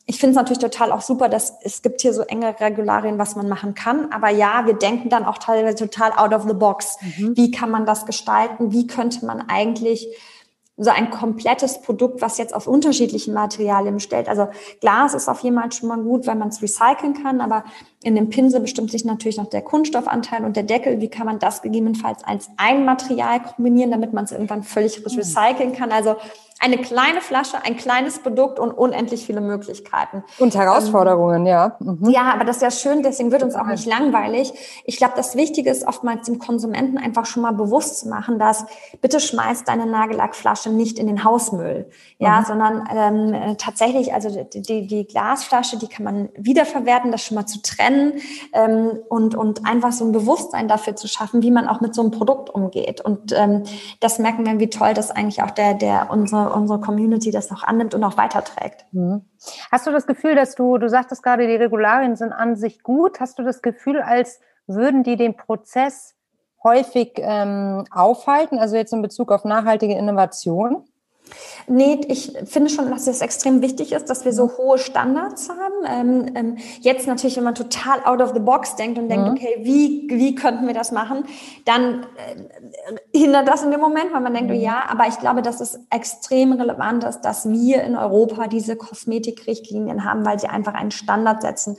ich finde es natürlich total auch super, dass es gibt hier so enge Regularien, was man machen kann. Aber ja, wir denken dann auch teilweise total out of the box. Mhm. Wie kann man das gestalten? Wie könnte man eigentlich so ein komplettes Produkt, was jetzt aus unterschiedlichen Materialien stellt. Also Glas ist auf jeden Fall schon mal gut, wenn man es recyceln kann, aber in dem Pinsel bestimmt sich natürlich noch der Kunststoffanteil und der Deckel. Wie kann man das gegebenenfalls als ein Material kombinieren, damit man es irgendwann völlig mhm. recyceln kann? Also eine kleine Flasche, ein kleines Produkt und unendlich viele Möglichkeiten. Und Herausforderungen, ähm, ja. Mhm. Ja, aber das ist ja schön, deswegen wird uns auch nicht langweilig. Ich glaube, das Wichtige ist oftmals dem Konsumenten einfach schon mal bewusst zu machen, dass bitte schmeißt deine Nagellackflasche nicht in den Hausmüll, ja, mhm. sondern ähm, tatsächlich, also die, die Glasflasche, die kann man wiederverwerten, das schon mal zu trennen ähm, und, und einfach so ein Bewusstsein dafür zu schaffen, wie man auch mit so einem Produkt umgeht. Und ähm, das merken wir, wie toll das eigentlich auch der, der unsere unsere, Community das auch annimmt und auch weiterträgt. Mhm. Hast du das Gefühl, dass du, du sagtest gerade, die Regularien sind an sich gut. Hast du das Gefühl, als würden die den Prozess häufig ähm, aufhalten, also jetzt in Bezug auf nachhaltige Innovation? Nee, ich finde schon, dass es extrem wichtig ist, dass wir so hohe Standards haben. Ähm, ähm, jetzt natürlich, wenn man total out of the box denkt und denkt, mhm. okay, wie, wie könnten wir das machen, dann äh, hindert das in dem Moment, weil man denkt, mhm. ja, aber ich glaube, dass es extrem relevant ist, dass wir in Europa diese Kosmetikrichtlinien haben, weil sie einfach einen Standard setzen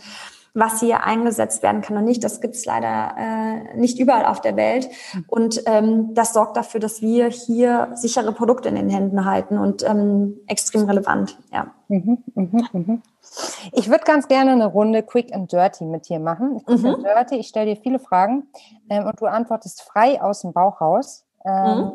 was hier eingesetzt werden kann und nicht. Das gibt es leider äh, nicht überall auf der Welt. Und ähm, das sorgt dafür, dass wir hier sichere Produkte in den Händen halten und ähm, extrem relevant. Ja. Mhm, mh, mh. Ich würde ganz gerne eine Runde Quick and Dirty mit dir machen. Quick mhm. and Dirty, ich stelle dir viele Fragen ähm, und du antwortest frei aus dem Bauch raus. Ähm, mhm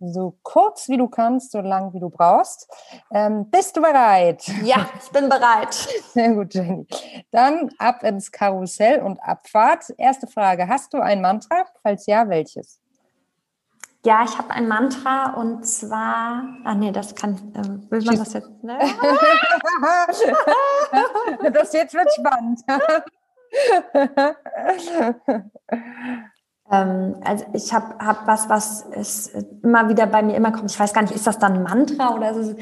so kurz wie du kannst, so lang wie du brauchst. Ähm, bist du bereit? Ja, ich bin bereit. Sehr gut, Jenny. Dann ab ins Karussell und Abfahrt. Erste Frage: Hast du ein Mantra? Falls ja, welches? Ja, ich habe ein Mantra und zwar, ah nee, das kann, äh, will man das jetzt? Ne? das jetzt wird spannend. Ähm, also ich habe hab was, was ist immer wieder bei mir immer kommt. Ich weiß gar nicht, ist das dann ein Mantra oder ist es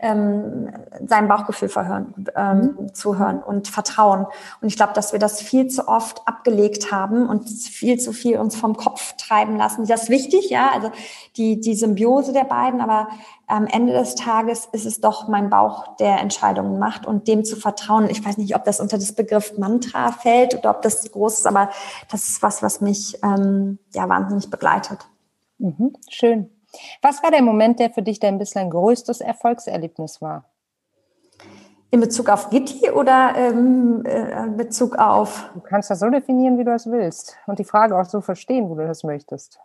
ähm, sein Bauchgefühl verhören, ähm, mhm. zuhören und vertrauen. Und ich glaube, dass wir das viel zu oft abgelegt haben und viel zu viel uns vom Kopf treiben lassen. Das ist wichtig, ja, also die, die Symbiose der beiden, aber am Ende des Tages ist es doch mein Bauch, der Entscheidungen macht und dem zu vertrauen. Ich weiß nicht, ob das unter das Begriff Mantra fällt oder ob das groß ist, aber das ist was, was mich ähm, ja wahnsinnig begleitet. Mhm, schön. Was war der Moment, der für dich dein bislang größtes Erfolgserlebnis war? In Bezug auf Gitti oder ähm, äh, in Bezug auf? Du kannst das so definieren, wie du es willst und die Frage auch so verstehen, wie du das möchtest.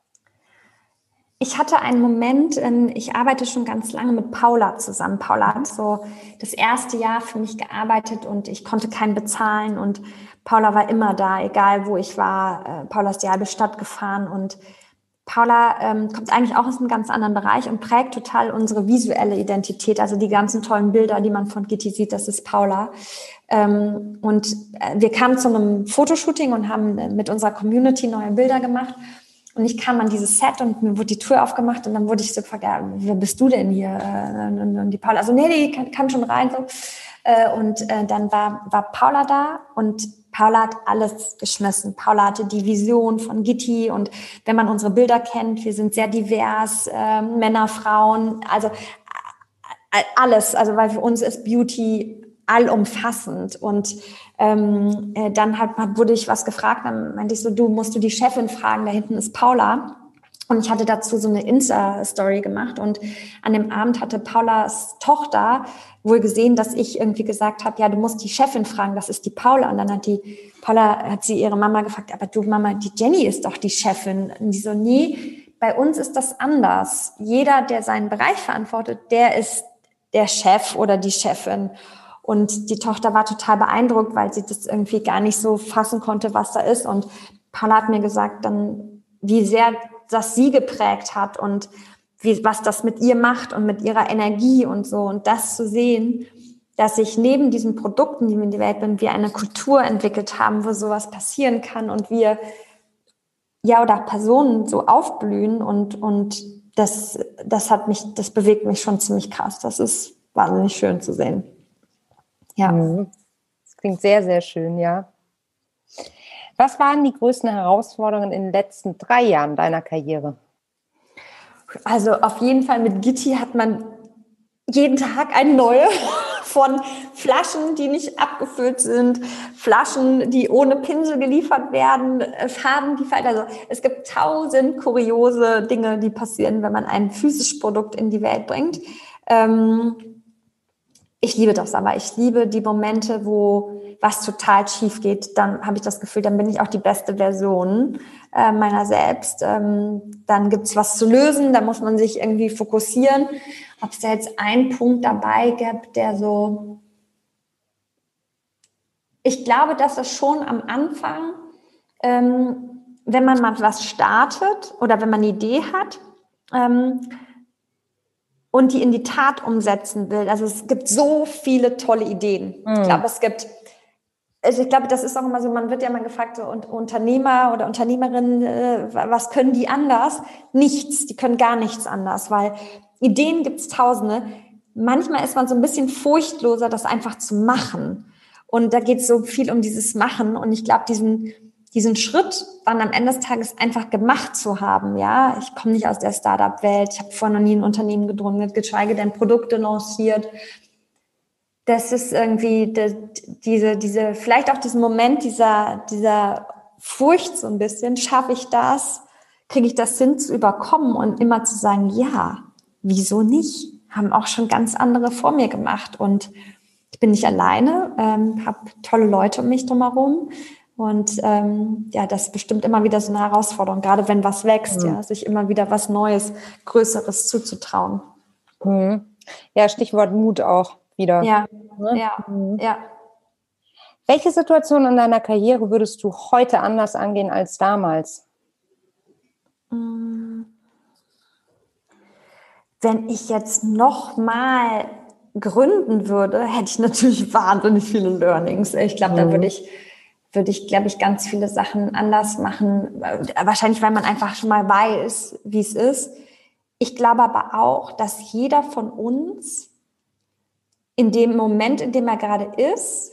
Ich hatte einen Moment, ich arbeite schon ganz lange mit Paula zusammen. Paula hat so das erste Jahr für mich gearbeitet und ich konnte keinen bezahlen und Paula war immer da, egal wo ich war. Äh, Paula ist die halbe Stadt gefahren und Paula ähm, kommt eigentlich auch aus einem ganz anderen Bereich und prägt total unsere visuelle Identität. Also die ganzen tollen Bilder, die man von Gitti sieht, das ist Paula. Ähm, und äh, wir kamen zu einem Fotoshooting und haben äh, mit unserer Community neue Bilder gemacht. Und ich kam an dieses Set und mir wurde die Tür aufgemacht und dann wurde ich so gefragt, ja, wer bist du denn hier? Äh, und die Paula, also nee, die kann, schon rein. So. Äh, und äh, dann war, war Paula da und Paula hat alles geschmissen. Paula hatte die Vision von Gitti und wenn man unsere Bilder kennt, wir sind sehr divers, äh, Männer, Frauen, also alles. Also weil für uns ist Beauty allumfassend und ähm, äh, dann hat, wurde ich was gefragt, dann meinte ich so, du musst du die Chefin fragen, da hinten ist Paula. Und ich hatte dazu so eine Insta-Story gemacht und an dem Abend hatte Paulas Tochter wohl gesehen, dass ich irgendwie gesagt habe, ja, du musst die Chefin fragen, das ist die Paula. Und dann hat die Paula, hat sie ihre Mama gefragt, aber du Mama, die Jenny ist doch die Chefin. Und die so, nee, bei uns ist das anders. Jeder, der seinen Bereich verantwortet, der ist der Chef oder die Chefin. Und die Tochter war total beeindruckt, weil sie das irgendwie gar nicht so fassen konnte, was da ist. Und Paula hat mir gesagt, dann, wie sehr das sie geprägt hat und wie, was das mit ihr macht und mit ihrer Energie und so. Und das zu sehen, dass sich neben diesen Produkten, die wir in die Welt bringen, wir eine Kultur entwickelt haben, wo sowas passieren kann und wir ja oder Personen so aufblühen und, und das, das hat mich, das bewegt mich schon ziemlich krass. Das ist wahnsinnig schön zu sehen. Ja. Mhm. Das klingt sehr, sehr schön, ja. Was waren die größten Herausforderungen in den letzten drei Jahren deiner Karriere? Also auf jeden Fall mit Gitti hat man jeden Tag eine neue von Flaschen, die nicht abgefüllt sind, Flaschen, die ohne Pinsel geliefert werden, äh, Farben, die fallen. Also es gibt tausend kuriose Dinge, die passieren, wenn man ein physisches Produkt in die Welt bringt. Ähm, ich liebe das aber. Ich liebe die Momente, wo was total schief geht. Dann habe ich das Gefühl, dann bin ich auch die beste Version äh, meiner selbst. Ähm, dann gibt's was zu lösen, da muss man sich irgendwie fokussieren. Ob es da jetzt einen Punkt dabei gibt, der so... Ich glaube, dass es schon am Anfang, ähm, wenn man mal was startet oder wenn man eine Idee hat, ähm, und die in die Tat umsetzen will. Also es gibt so viele tolle Ideen. Mhm. Ich glaube, es gibt, also ich glaube, das ist auch immer so, man wird ja mal gefragt, so, und Unternehmer oder Unternehmerinnen, äh, was können die anders? Nichts, die können gar nichts anders, weil Ideen gibt es tausende. Manchmal ist man so ein bisschen furchtloser, das einfach zu machen. Und da geht es so viel um dieses Machen. Und ich glaube, diesen diesen Schritt dann am Ende des Tages einfach gemacht zu haben. Ja, ich komme nicht aus der Startup-Welt, ich habe vorher noch nie ein Unternehmen gegründet, geschweige denn Produkte lanciert. Das ist irgendwie das, diese, diese, vielleicht auch diesen Moment dieser, dieser Furcht so ein bisschen. Schaffe ich das? Kriege ich das hin zu überkommen und immer zu sagen, ja, wieso nicht? Haben auch schon ganz andere vor mir gemacht und ich bin nicht alleine, ähm, habe tolle Leute um mich drumherum. Und ähm, ja, das ist bestimmt immer wieder so eine Herausforderung, gerade wenn was wächst, mhm. ja, sich immer wieder was Neues, Größeres zuzutrauen. Mhm. Ja, Stichwort Mut auch wieder. Ja, ne? ja, mhm. ja. Welche Situation in deiner Karriere würdest du heute anders angehen als damals? Mm. Wenn ich jetzt noch mal gründen würde, hätte ich natürlich wahnsinnig viele Learnings. Ich glaube, da mhm. würde ich würde ich, glaube ich, ganz viele Sachen anders machen. Wahrscheinlich, weil man einfach schon mal weiß, wie es ist. Ich glaube aber auch, dass jeder von uns in dem Moment, in dem er gerade ist,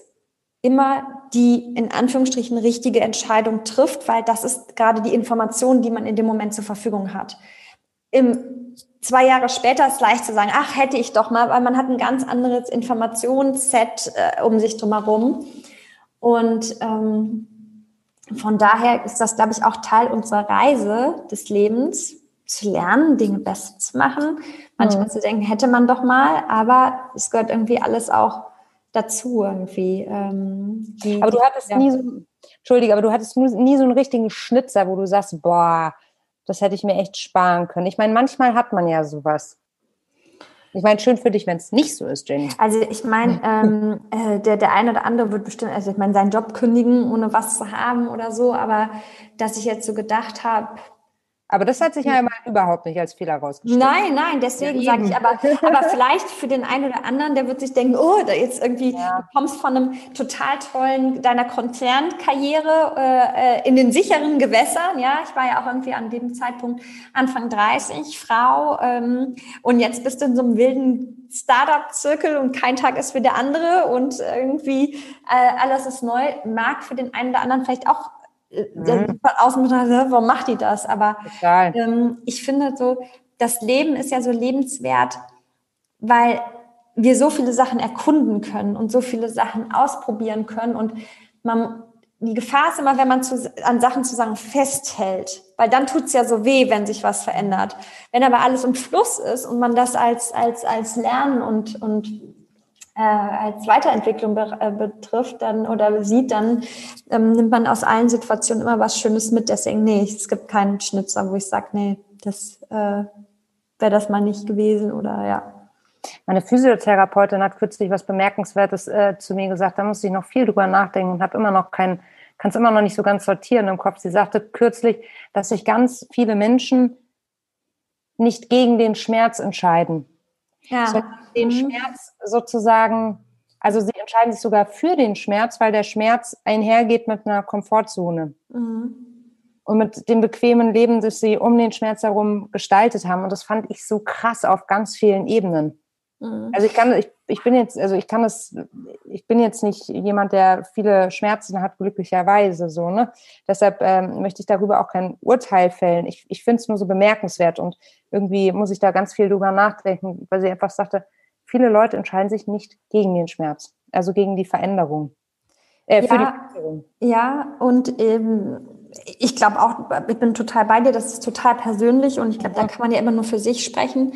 immer die in Anführungsstrichen richtige Entscheidung trifft, weil das ist gerade die Information, die man in dem Moment zur Verfügung hat. Im zwei Jahre später ist leicht zu sagen, ach, hätte ich doch mal, weil man hat ein ganz anderes Informationsset äh, um sich drumherum. Und ähm, von daher ist das, glaube ich, auch Teil unserer Reise des Lebens, zu lernen, Dinge besser zu machen. Manchmal mhm. zu denken, hätte man doch mal, aber es gehört irgendwie alles auch dazu irgendwie. Ähm, die, aber du hattest ja. nie so, Entschuldige, aber du hattest nie so einen richtigen Schnitzer, wo du sagst, boah, das hätte ich mir echt sparen können. Ich meine, manchmal hat man ja sowas. Ich meine, schön für dich, wenn es nicht so ist, Jenny. Also ich meine, ähm, äh, der, der eine oder andere wird bestimmt, also ich meine, seinen Job kündigen, ohne was zu haben oder so, aber dass ich jetzt so gedacht habe, aber das hat sich ja immer überhaupt nicht als Fehler rausgestellt. Nein, nein, deswegen ja, sage ich, aber, aber vielleicht für den einen oder anderen, der wird sich denken, oh, da jetzt irgendwie, ja. du kommst von einem total tollen, deiner Konzernkarriere äh, äh, in den sicheren Gewässern, ja, ich war ja auch irgendwie an dem Zeitpunkt Anfang 30, Frau, ähm, und jetzt bist du in so einem wilden Startup-Zirkel und kein Tag ist wie der andere und irgendwie äh, alles ist neu, mag für den einen oder anderen vielleicht auch mhm. von außen warum macht die das? Aber ähm, ich finde so, das Leben ist ja so lebenswert, weil wir so viele Sachen erkunden können und so viele Sachen ausprobieren können und man die Gefahr ist immer, wenn man zu, an Sachen zusammen festhält, weil dann tut's ja so weh, wenn sich was verändert. Wenn aber alles im Fluss ist und man das als, als, als Lernen und, und äh, als Weiterentwicklung äh, betrifft dann oder sieht, dann ähm, nimmt man aus allen Situationen immer was Schönes mit. Deswegen, nee, es gibt keinen Schnitzer, wo ich sage, nee, das äh, wäre das mal nicht gewesen oder ja. Meine Physiotherapeutin hat kürzlich was Bemerkenswertes äh, zu mir gesagt. Da musste ich noch viel drüber nachdenken und habe immer noch keinen, kann es immer noch nicht so ganz sortieren im Kopf. Sie sagte kürzlich, dass sich ganz viele Menschen nicht gegen den Schmerz entscheiden, ja. sondern den mhm. Schmerz sozusagen, also sie entscheiden sich sogar für den Schmerz, weil der Schmerz einhergeht mit einer Komfortzone. Mhm. Und mit dem bequemen Leben, das sie um den Schmerz herum gestaltet haben. Und das fand ich so krass auf ganz vielen Ebenen. Mhm. Also ich kann, ich, ich bin jetzt, also ich kann das, ich bin jetzt nicht jemand, der viele Schmerzen hat, glücklicherweise so, ne? Deshalb ähm, möchte ich darüber auch kein Urteil fällen. Ich, ich finde es nur so bemerkenswert und irgendwie muss ich da ganz viel drüber nachdenken, weil sie einfach sagte, viele Leute entscheiden sich nicht gegen den Schmerz, also gegen die Veränderung. Äh, ja, Veränderung. ja, und ähm, ich glaube auch, ich bin total bei dir, das ist total persönlich und ich glaube, da kann man ja immer nur für sich sprechen.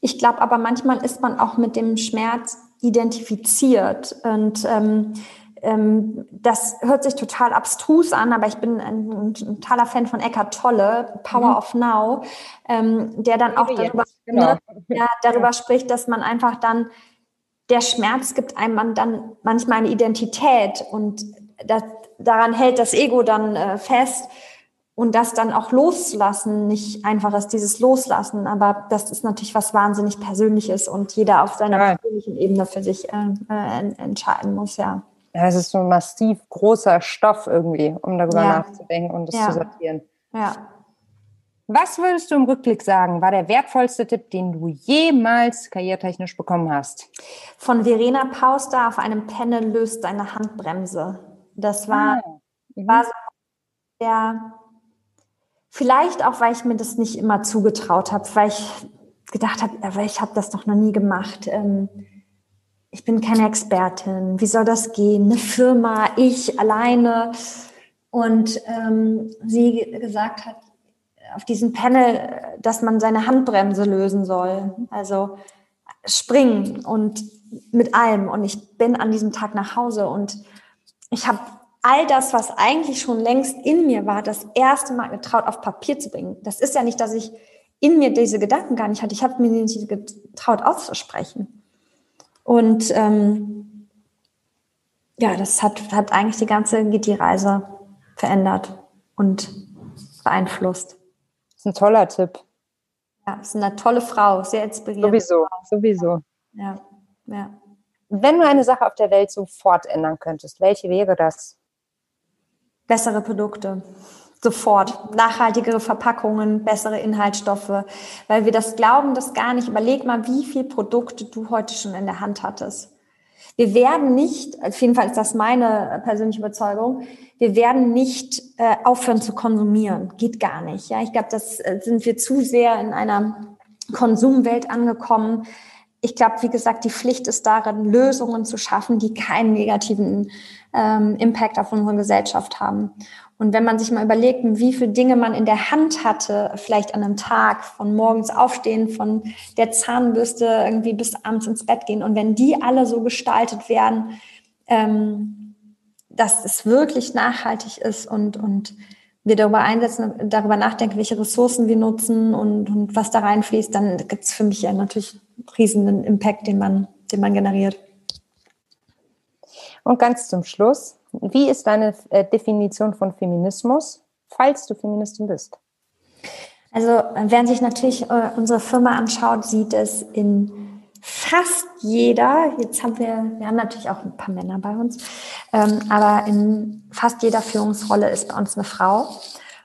Ich glaube aber manchmal ist man auch mit dem Schmerz identifiziert und ähm, ähm, das hört sich total abstrus an, aber ich bin ein, ein totaler Fan von Eckhart Tolle, Power mhm. of Now, ähm, der dann auch darüber, genau. ja, darüber spricht, dass man einfach dann, der Schmerz gibt einem dann manchmal eine Identität und das, daran hält das Ego dann äh, fest. Und das dann auch loszulassen, nicht einfach ist dieses Loslassen, aber das ist natürlich was wahnsinnig Persönliches und jeder auf seiner ja. persönlichen Ebene für sich äh, äh, entscheiden muss, ja ja, es ist so ein massiv großer Stoff irgendwie, um darüber ja. nachzudenken und es ja. zu sortieren. Ja. Was würdest du im Rückblick sagen, war der wertvollste Tipp, den du jemals karriertechnisch bekommen hast? Von Verena Pauster auf einem Panel löst deine Handbremse. Das war, ah. mhm. war so der, vielleicht auch, weil ich mir das nicht immer zugetraut habe, weil ich gedacht habe, aber ich habe das doch noch nie gemacht. Ähm, ich bin keine Expertin, wie soll das gehen? Eine Firma, ich alleine. Und ähm, sie gesagt hat auf diesem Panel, dass man seine Handbremse lösen soll. Also springen und mit allem. Und ich bin an diesem Tag nach Hause und ich habe all das, was eigentlich schon längst in mir war, das erste Mal getraut, auf Papier zu bringen. Das ist ja nicht, dass ich in mir diese Gedanken gar nicht hatte. Ich habe mir nicht getraut auszusprechen. Und ähm, ja, das hat, hat eigentlich die ganze Gitti-Reise verändert und beeinflusst. Das ist ein toller Tipp. Ja, ist eine tolle Frau, sehr inspirierend. Sowieso, sowieso. Ja, ja. Wenn du eine Sache auf der Welt sofort ändern könntest, welche wäre das? Bessere Produkte. Sofort. Nachhaltigere Verpackungen, bessere Inhaltsstoffe, weil wir das glauben, das gar nicht. Überleg mal, wie viele Produkte du heute schon in der Hand hattest. Wir werden nicht, auf jeden Fall ist das meine persönliche Überzeugung, wir werden nicht äh, aufhören zu konsumieren. Geht gar nicht. Ja, ich glaube, das äh, sind wir zu sehr in einer Konsumwelt angekommen. Ich glaube, wie gesagt, die Pflicht ist darin, Lösungen zu schaffen, die keinen negativen ähm, Impact auf unsere Gesellschaft haben. Und wenn man sich mal überlegt, wie viele Dinge man in der Hand hatte, vielleicht an einem Tag, von morgens aufstehen, von der Zahnbürste irgendwie bis abends ins Bett gehen, und wenn die alle so gestaltet werden, ähm, dass es wirklich nachhaltig ist und, und wir darüber einsetzen, darüber nachdenken, welche Ressourcen wir nutzen und, und was da reinfließt, dann gibt es für mich ja natürlich einen riesigen Impact, den man, den man generiert. Und ganz zum Schluss, wie ist deine äh, Definition von Feminismus, falls du Feministin bist? Also, wer sich natürlich äh, unsere Firma anschaut, sieht es in fast jeder, jetzt haben wir, wir haben natürlich auch ein paar Männer bei uns, ähm, aber in fast jeder Führungsrolle ist bei uns eine Frau.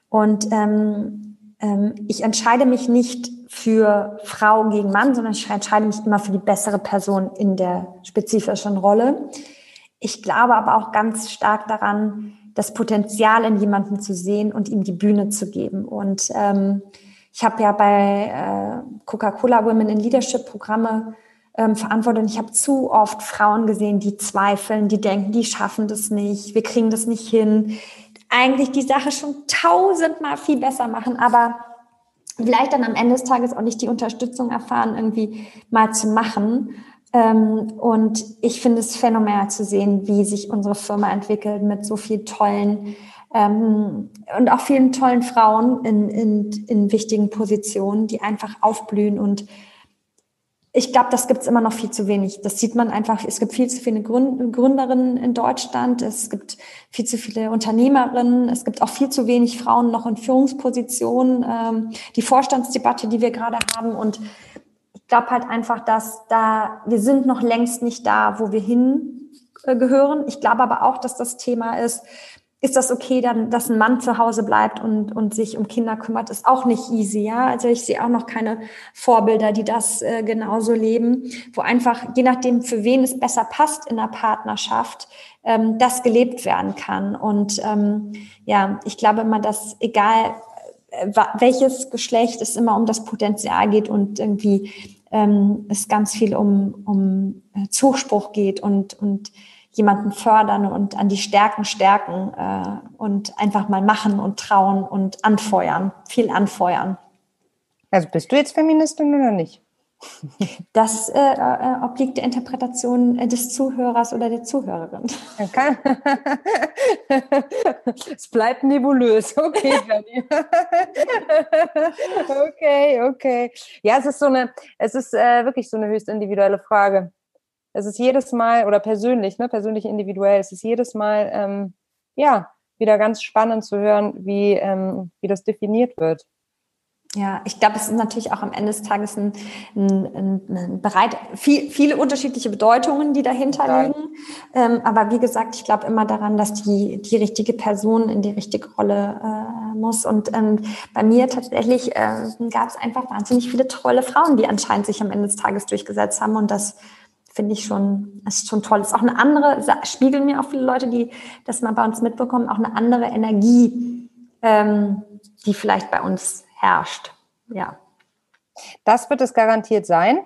Und ähm, ähm, ich entscheide mich nicht für Frau gegen Mann, sondern ich entscheide mich immer für die bessere Person in der spezifischen Rolle. Ich glaube aber auch ganz stark daran, das Potenzial in jemandem zu sehen und ihm die Bühne zu geben. Und ähm, ich habe ja bei äh, Coca-Cola Women in Leadership Programme ähm, verantwortet. Und ich habe zu oft Frauen gesehen, die zweifeln, die denken, die schaffen das nicht, wir kriegen das nicht hin. Eigentlich die Sache schon tausendmal viel besser machen, aber vielleicht dann am Ende des Tages auch nicht die Unterstützung erfahren, irgendwie mal zu machen. Ähm, und ich finde es phänomenal zu sehen, wie sich unsere Firma entwickelt mit so viel tollen ähm, und auch vielen tollen Frauen in, in, in wichtigen Positionen, die einfach aufblühen und ich glaube, das gibt es immer noch viel zu wenig. Das sieht man einfach. Es gibt viel zu viele Gründerinnen in Deutschland. Es gibt viel zu viele Unternehmerinnen. Es gibt auch viel zu wenig Frauen noch in Führungspositionen. Ähm, die Vorstandsdebatte, die wir gerade haben. Und glaube halt einfach, dass da, wir sind noch längst nicht da, wo wir hingehören. Ich glaube aber auch, dass das Thema ist, ist das okay, dann, dass ein Mann zu Hause bleibt und, und sich um Kinder kümmert, ist auch nicht easy, ja. Also ich sehe auch noch keine Vorbilder, die das äh, genauso leben, wo einfach, je nachdem, für wen es besser passt in der Partnerschaft, ähm, das gelebt werden kann. Und ähm, ja, ich glaube immer, dass egal äh, welches Geschlecht es immer um das Potenzial geht und irgendwie ähm, es ganz viel um, um äh, Zuspruch geht und, und jemanden fördern und an die Stärken stärken äh, und einfach mal machen und trauen und anfeuern, viel anfeuern. Also bist du jetzt Feministin oder nicht? Das äh, äh, obliegt der Interpretation äh, des Zuhörers oder der Zuhörerin. Okay. es bleibt nebulös. Okay, Jenny. okay, okay. Ja, es ist so eine, es ist äh, wirklich so eine höchst individuelle Frage es ist jedes Mal, oder persönlich, ne, persönlich individuell, es ist jedes Mal, ähm, ja, wieder ganz spannend zu hören, wie, ähm, wie das definiert wird. Ja, ich glaube, es ist natürlich auch am Ende des Tages ein, ein, ein, ein bereit, viel, viele unterschiedliche Bedeutungen, die dahinter liegen. Ähm, aber wie gesagt, ich glaube immer daran, dass die, die richtige Person in die richtige Rolle äh, muss. Und ähm, bei mir tatsächlich äh, gab es einfach wahnsinnig viele tolle Frauen, die anscheinend sich am Ende des Tages durchgesetzt haben. Und das finde ich schon, ist schon toll. ist auch eine andere, spiegeln mir auch viele Leute, die das mal bei uns mitbekommen, auch eine andere Energie, ähm, die vielleicht bei uns herrscht. Ja. Das wird es garantiert sein.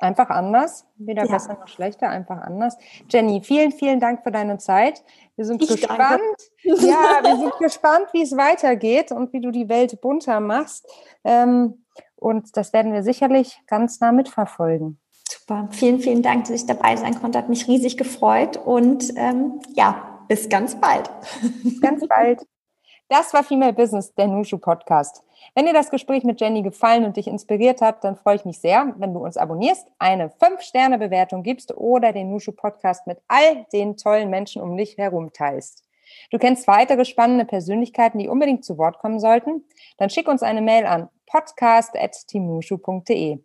Einfach anders. Weder ja. besser noch schlechter, einfach anders. Jenny, vielen, vielen Dank für deine Zeit. Wir sind ich gespannt. Danke. Ja, wir sind gespannt, wie es weitergeht und wie du die Welt bunter machst. Ähm, und das werden wir sicherlich ganz nah mitverfolgen. Super. Vielen, vielen Dank, dass ich dabei sein konnte. Hat mich riesig gefreut und ähm, ja, bis ganz bald. Bis ganz bald. Das war Female Business, der Nushu Podcast. Wenn dir das Gespräch mit Jenny gefallen und dich inspiriert hat, dann freue ich mich sehr, wenn du uns abonnierst, eine 5-Sterne-Bewertung gibst oder den Nushu Podcast mit all den tollen Menschen um dich herum teilst. Du kennst weitere spannende Persönlichkeiten, die unbedingt zu Wort kommen sollten? Dann schick uns eine Mail an podcast.timushu.de.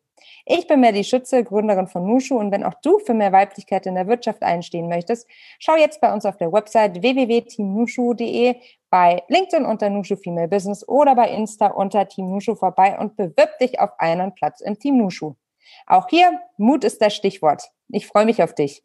Ich bin Melly Schütze, Gründerin von Nushu und wenn auch du für mehr Weiblichkeit in der Wirtschaft einstehen möchtest, schau jetzt bei uns auf der Website www.teamnushu.de, bei LinkedIn unter Nushu Female Business oder bei Insta unter Team Nushu vorbei und bewirb dich auf einen Platz im Team Nushu. Auch hier, Mut ist das Stichwort. Ich freue mich auf dich.